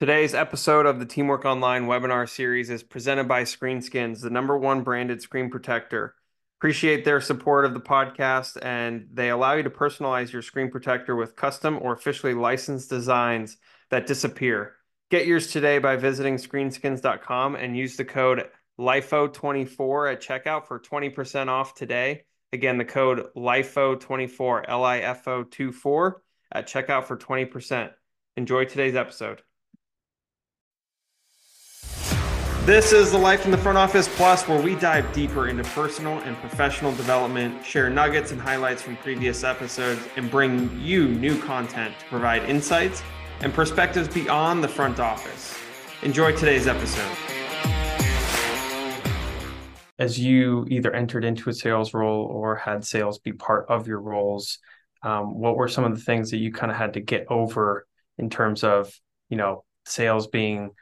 Today's episode of the Teamwork Online webinar series is presented by Screen Skinz, the number one branded screen protector. Appreciate their support of the podcast, and they allow you to personalize your screen protector with custom or officially licensed designs that disappear. Get yours today by visiting screenskinz.com and use the code LIFO24 at checkout for 20% off today. Again, the code LIFO24, L I F O 24 at checkout for 20%. Enjoy today's episode. This is the Life in the Front Office Plus, where we dive deeper into personal and professional development, share nuggets and highlights from previous episodes, and bring you new content to provide insights and perspectives beyond the front office. Enjoy today's episode. As you either entered into a sales role or had sales be part of your roles, um, what were some of the things that you kind of had to get over in terms of, you know, sales being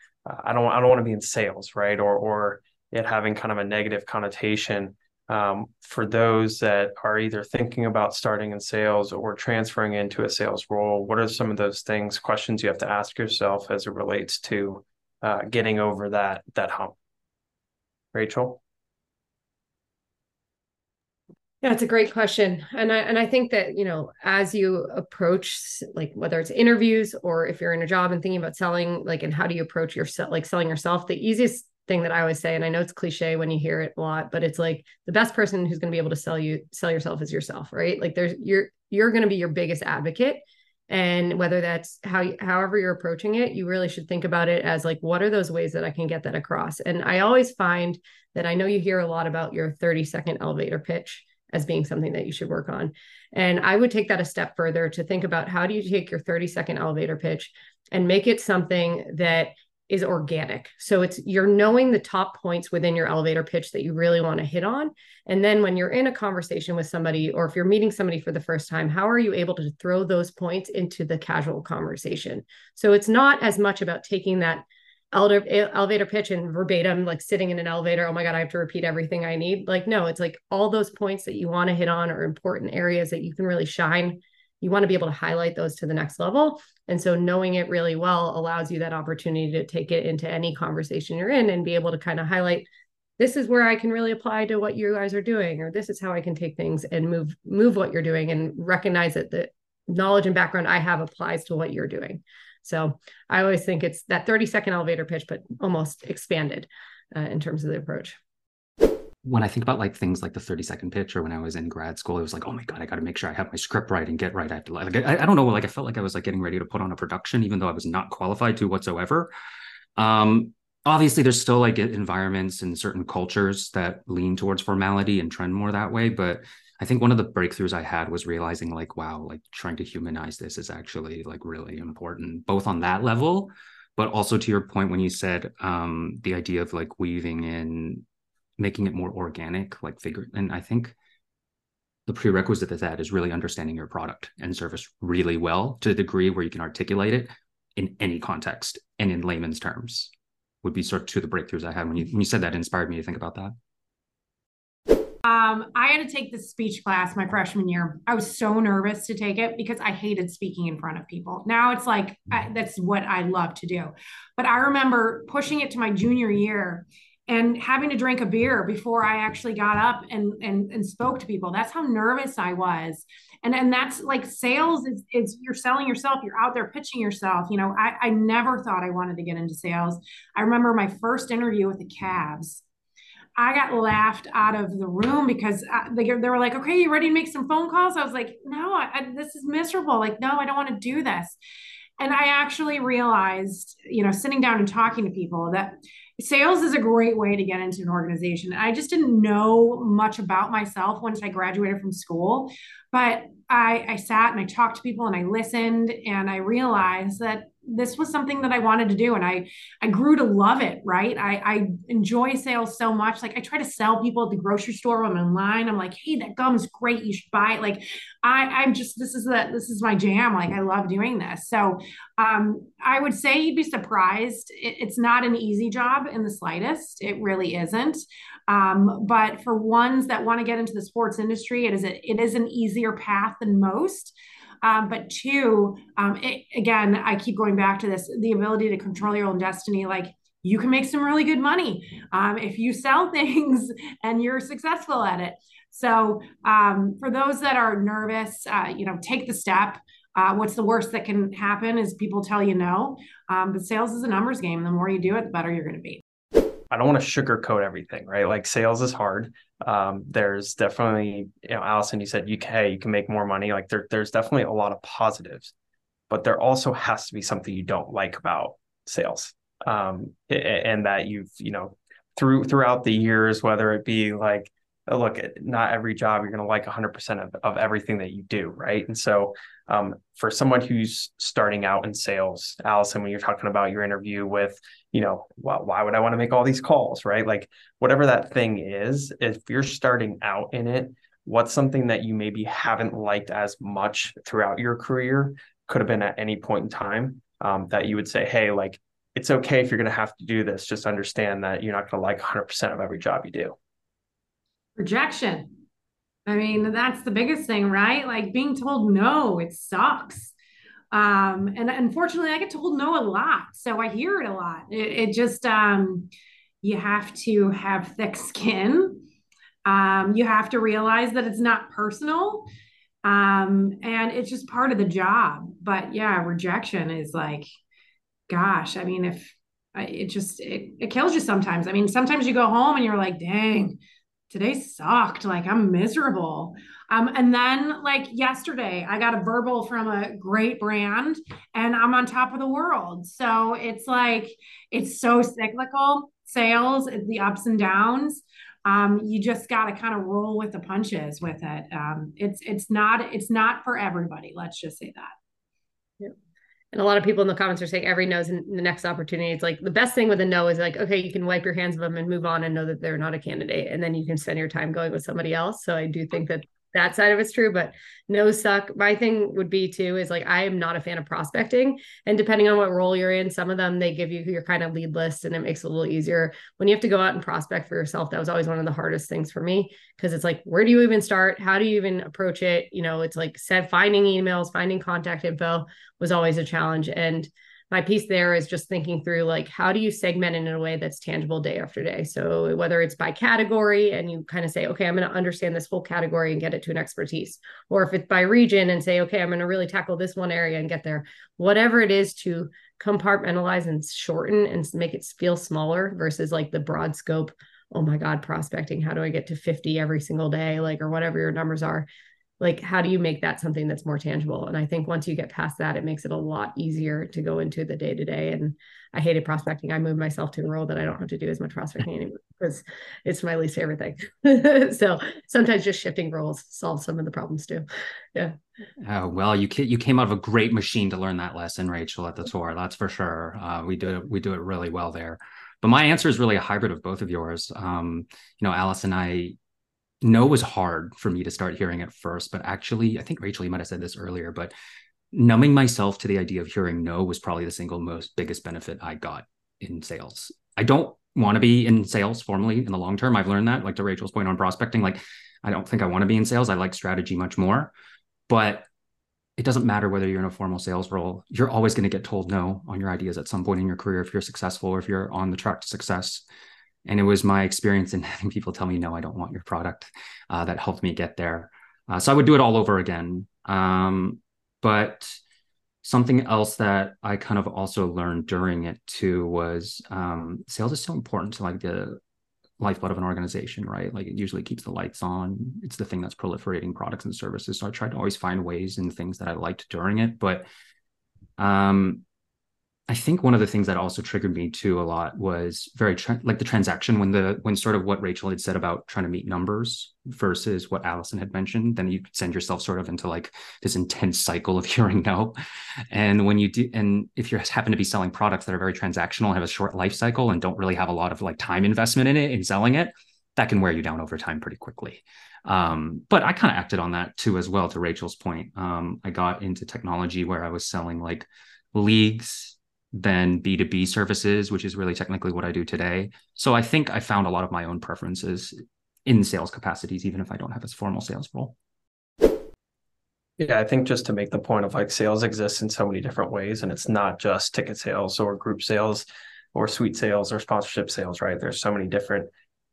I don't I don't want to be in sales, right? Or or it having kind of a negative connotation. Um, for those that are either thinking about starting in sales or transferring into a sales role, what are some of those things, questions you have to ask yourself as it relates to uh, getting over that that hump? Rachel. Yeah, it's a great question. And I and I think that, you know, as you approach like whether it's interviews or if you're in a job and thinking about selling, like and how do you approach yourself like selling yourself, the easiest thing that I always say, and I know it's cliche when you hear it a lot, but it's like the best person who's going to be able to sell you sell yourself is yourself, right? Like there's you're you're going to be your biggest advocate. And whether that's how however you're approaching it, you really should think about it as like what are those ways that I can get that across? And I always find that I know you hear a lot about your 30 second elevator pitch as being something that you should work on. And I would take that a step further to think about how do you take your 30 second elevator pitch and make it something that is organic. So it's you're knowing the top points within your elevator pitch that you really want to hit on. And then when you're in a conversation with somebody or if you're meeting somebody for the first time, how are you able to throw those points into the casual conversation? So it's not as much about taking that elevator elevator pitch and verbatim like sitting in an elevator oh my god i have to repeat everything i need. Like no it's like all those points that you want to hit on are important areas that you can really shine. You want to be able to highlight those to the next level. And so knowing it really well allows you that opportunity to take it into any conversation you're in and be able to kind of highlight this is where i can really apply to what you guys are doing or this is how i can take things and move move what you're doing and recognize that the knowledge and background i have applies to what you're doing so I always think it's that 30 second elevator pitch, but almost expanded uh, in terms of the approach. When I think about like things like the 30 second pitch or when I was in grad school, it was like, oh my God, I got to make sure I have my script right and get right. I have to like, I, I don't know, like I felt like I was like getting ready to put on a production, even though I was not qualified to whatsoever. Um, obviously there's still like environments and certain cultures that lean towards formality and trend more that way but I think one of the breakthroughs I had was realizing like, wow, like trying to humanize this is actually like really important, both on that level, but also to your point when you said um, the idea of like weaving in, making it more organic, like figure. And I think the prerequisite to that is really understanding your product and service really well to the degree where you can articulate it in any context and in layman's terms would be sort of two of the breakthroughs I had when you when you said that inspired me to think about that. Um, I had to take this speech class my freshman year. I was so nervous to take it because I hated speaking in front of people. Now it's like I, that's what I love to do. But I remember pushing it to my junior year and having to drink a beer before I actually got up and and, and spoke to people. That's how nervous I was. And and that's like sales is, is you're selling yourself, you're out there pitching yourself. You know, I, I never thought I wanted to get into sales. I remember my first interview with the Cavs I got laughed out of the room because I, they, they were like, okay, you ready to make some phone calls? I was like, no, I, I, this is miserable. Like, no, I don't want to do this. And I actually realized, you know, sitting down and talking to people that sales is a great way to get into an organization. I just didn't know much about myself once I graduated from school, but I, I sat and I talked to people and I listened and I realized that this was something that I wanted to do and I I grew to love it, right? I I enjoy sales so much. Like I try to sell people at the grocery store when I'm in line. I'm like, hey, that gum is great. You should buy it. Like I I'm just this is the this is my jam. Like I love doing this. So um I would say you'd be surprised. It, it's not an easy job in the slightest. It really isn't. Um, but for ones that want to get into the sports industry, it is a, it is an easier path than most. Um, but two, um, it, again, I keep going back to this the ability to control your own destiny. Like you can make some really good money um, if you sell things and you're successful at it. So um, for those that are nervous, uh, you know, take the step. Uh, what's the worst that can happen is people tell you no. Um, but sales is a numbers game. The more you do it, the better you're going to be. I don't want to sugarcoat everything, right? Like sales is hard. Um, there's definitely, you know, Allison, you said UK, you can make more money. Like there, there's definitely a lot of positives, but there also has to be something you don't like about sales. Um, and that you've, you know, through throughout the years, whether it be like uh, look not every job you're going to like 100% of, of everything that you do right and so um, for someone who's starting out in sales allison when you're talking about your interview with you know well, why would i want to make all these calls right like whatever that thing is if you're starting out in it what's something that you maybe haven't liked as much throughout your career could have been at any point in time um, that you would say hey like it's okay if you're going to have to do this just understand that you're not going to like 100% of every job you do rejection. I mean, that's the biggest thing, right? Like being told no, it sucks. Um, and unfortunately, I get told no a lot. So I hear it a lot. It, it just, um, you have to have thick skin. Um, you have to realize that it's not personal. Um, and it's just part of the job. But yeah, rejection is like, gosh, I mean, if it just, it, it kills you sometimes. I mean, sometimes you go home and you're like, dang, today sucked. Like I'm miserable. Um, and then like yesterday, I got a verbal from a great brand and I'm on top of the world. So it's like, it's so cyclical sales, the ups and downs. Um, you just got to kind of roll with the punches with it. Um, it's, it's not, it's not for everybody. Let's just say that. And a lot of people in the comments are saying every no is the next opportunity. It's like the best thing with a no is like, okay, you can wipe your hands of them and move on and know that they're not a candidate. And then you can spend your time going with somebody else. So I do think that that side of it's true, but no suck. My thing would be too is like I am not a fan of prospecting, and depending on what role you're in, some of them they give you your kind of lead list, and it makes it a little easier when you have to go out and prospect for yourself. That was always one of the hardest things for me because it's like, where do you even start? How do you even approach it? You know, it's like said finding emails, finding contact info was always a challenge, and my piece there is just thinking through like how do you segment it in a way that's tangible day after day? So whether it's by category and you kind of say okay i'm going to understand this whole category and get it to an expertise. Or if it's by region and say okay i'm going to really tackle this one area and get there. Whatever it is to compartmentalize and shorten and make it feel smaller versus like the broad scope oh my god prospecting how do i get to 50 every single day? Like or whatever your numbers are like how do you make that something that's more tangible? And i think once you get past that it makes it a lot easier to go into the day to day and i hated prospecting. I moved myself to a role that i don't have to do as much prospecting anymore because it's my least favorite thing. So sometimes just shifting roles solves some of the problems too. Yeah. Oh well you you came out of a great machine to learn that lesson rachel at the tour that's for sure. Uh, we do it we do it really well there. But my answer is really a hybrid of both of yours. Um, you know Allison i no was hard for me to start hearing at first, but actually, I think Rachel, you might have said this earlier, but numbing myself to the idea of hearing no was probably the single most biggest benefit I got in sales. I don't want to be in sales formally in the long term. I've learned that, like to Rachel's point on prospecting, like I don't think I want to be in sales. I like strategy much more, but it doesn't matter whether you're in a formal sales role. You're always going to get told no on your ideas at some point in your career if you're successful or if you're on the track to success. And it was my experience in having people tell me, no, I don't want your product uh, that helped me get there. Uh, so I would do it all over again. Um, but something else that I kind of also learned during it too was um, sales is so important to like the lifeblood of an organization, right? Like it usually keeps the lights on. It's the thing that's proliferating products and services. So I tried to always find ways and things that I liked during it. But um, I think one of the things that also triggered me too a lot was very tra- like the transaction when the when sort of what Rachel had said about trying to meet numbers versus what Allison had mentioned, then you send yourself sort of into like this intense cycle of hearing no. And when you do, and if you happen to be selling products that are very transactional, and have a short life cycle, and don't really have a lot of like time investment in it in selling it, that can wear you down over time pretty quickly. Um, but I kind of acted on that too as well. To Rachel's point, um, I got into technology where I was selling like leagues than B2B services, which is really technically what I do today. So I think I found a lot of my own preferences in sales capacities, even if I don't have a formal sales role. Yeah, I think just to make the point of like sales exists in so many different ways, and it's not just ticket sales or group sales or suite sales or sponsorship sales, right? There's so many different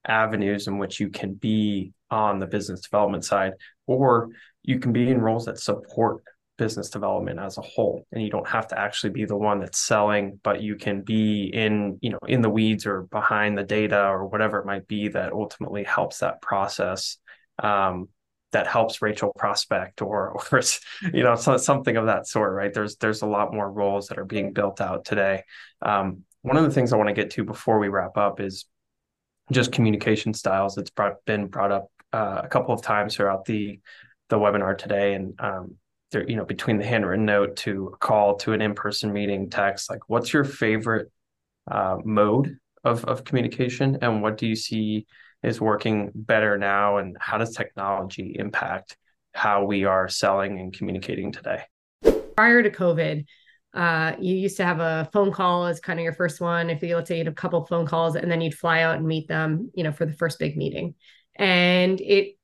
avenues in which you can be on the business development side, or you can be in roles that support business development as a whole and you don't have to actually be the one that's selling but you can be in you know in the weeds or behind the data or whatever it might be that ultimately helps that process um, that helps Rachel prospect or or you know something of that sort right? There's there's a lot more roles that are being built out today. Um, one of the things I want to get to before we wrap up is just communication styles. It's brought, been brought up uh, a couple of times throughout the the webinar today and um, there, you know, between the handwritten note to a call to an in-person meeting, text, like what's your favorite uh, mode of, of communication and what do you see is working better now and how does technology impact how we are selling and communicating today? Prior to COVID, uh, you used to have a phone call as kind of your first one. If you let's say you had a couple phone calls and then you'd fly out and meet them, you know, for the first big meeting. And it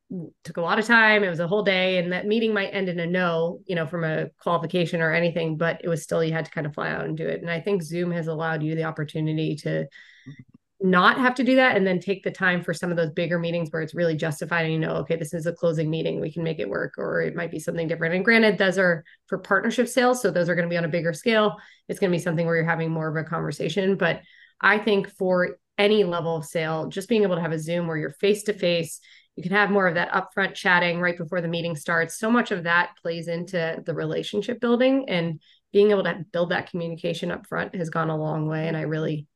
took a lot of time. It was a whole day, and that meeting might end in a no, you know, from a qualification or anything, but it was still you had to kind of fly out and do it. And I think Zoom has allowed you the opportunity to not have to do that and then take the time for some of those bigger meetings where it's really justified and you know okay this is a closing meeting we can make it work or it might be something different and granted those are for partnership sales so those are going to be on a bigger scale it's going to be something where you're having more of a conversation but i think for any level of sale just being able to have a zoom where you're face to face you can have more of that upfront chatting right before the meeting starts. So much of that plays into the relationship building and being able to build that communication up front has gone a long way. And i really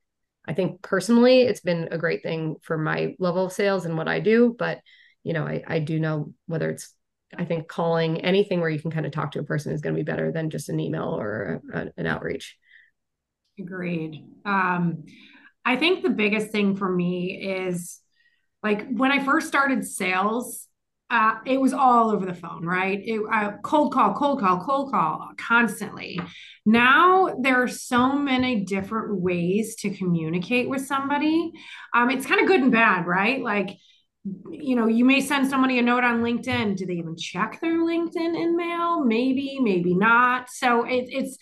i think personally it's been a great thing for my level of sales and what i do. But you know i, I do know whether it's i think calling anything where you can kind of talk to a person is going to be better than just an email or a, an outreach. Agreed. Um, i think the biggest thing for me is like when I first started sales, uh, it was all over the phone, right? It, uh, cold call, cold call, cold call constantly. Now there are so many different ways to communicate with somebody. Um, it's kind of good and bad, right? Like you know, you may send somebody a note on LinkedIn. Do they even check their LinkedIn in mail? Maybe, maybe not. So it, it's,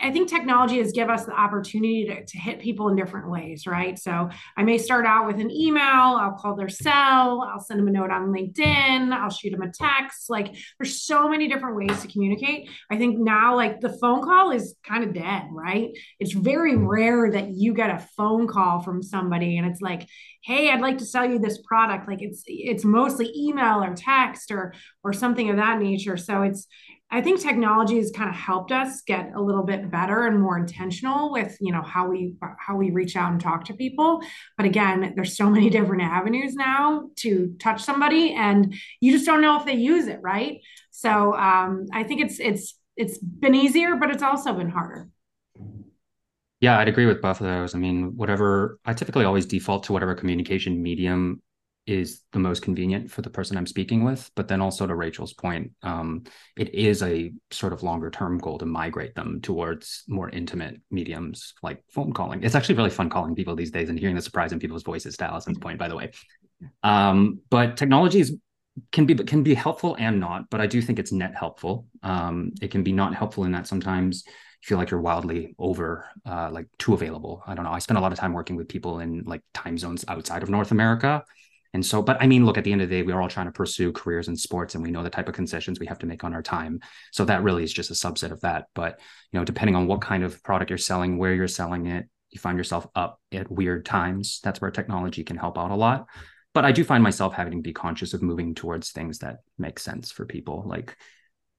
I think technology has given us the opportunity to, to hit people in different ways, right? So I may start out with an email, I'll call their cell, I'll send them a note on LinkedIn, I'll shoot them a text. Like there's so many different ways to communicate. I think now, like the phone call is kind of dead, right? It's very rare that you get a phone call from somebody and it's like, hey i'd like to sell you this product like it's it's mostly email or text or or something of that nature. So it's i think technology has kind of helped us get a little bit better and more intentional with you know how we how we reach out and talk to people. But again there's so many different avenues now to touch somebody and you just don't know if they use it right? So um, i think it's it's it's been easier but it's also been harder. Yeah, I'd agree with both of those. I mean, whatever, I typically always default to whatever communication medium is the most convenient for the person I'm speaking with. But then also to Rachel's point, um, it is a sort of longer term goal to migrate them towards more intimate mediums like phone calling. It's actually really fun calling people these days and hearing the surprise in people's voices to Allison's point, by the way. Um, but technology is can be can be helpful and not, but I do think it's net helpful. Um, it can be not helpful in that sometimes you feel like you're wildly over uh, like too available. I don't know. I spend a lot of time working with people in like time zones outside of North America. And so, but I mean, look, at the end of the day, we are all trying to pursue careers in sports and we know the type of concessions we have to make on our time. So that really is just a subset of that. But, you know, depending on what kind of product you're selling, where you're selling it, you find yourself up at weird times. That's where technology can help out a lot. But I do find myself having to be conscious of moving towards things that make sense for people. Like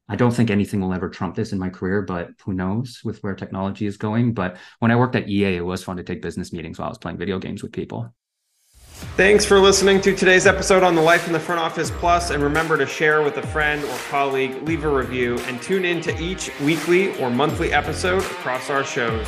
I don't think anything will ever trump this in my career, but who knows with where technology is going. But when I worked at EA, it was fun to take business meetings while I was playing video games with people. Thanks for listening to today's episode on the Life in the Front Office Plus, and remember to share with a friend or colleague, leave a review, and tune in to each weekly or monthly episode across our shows.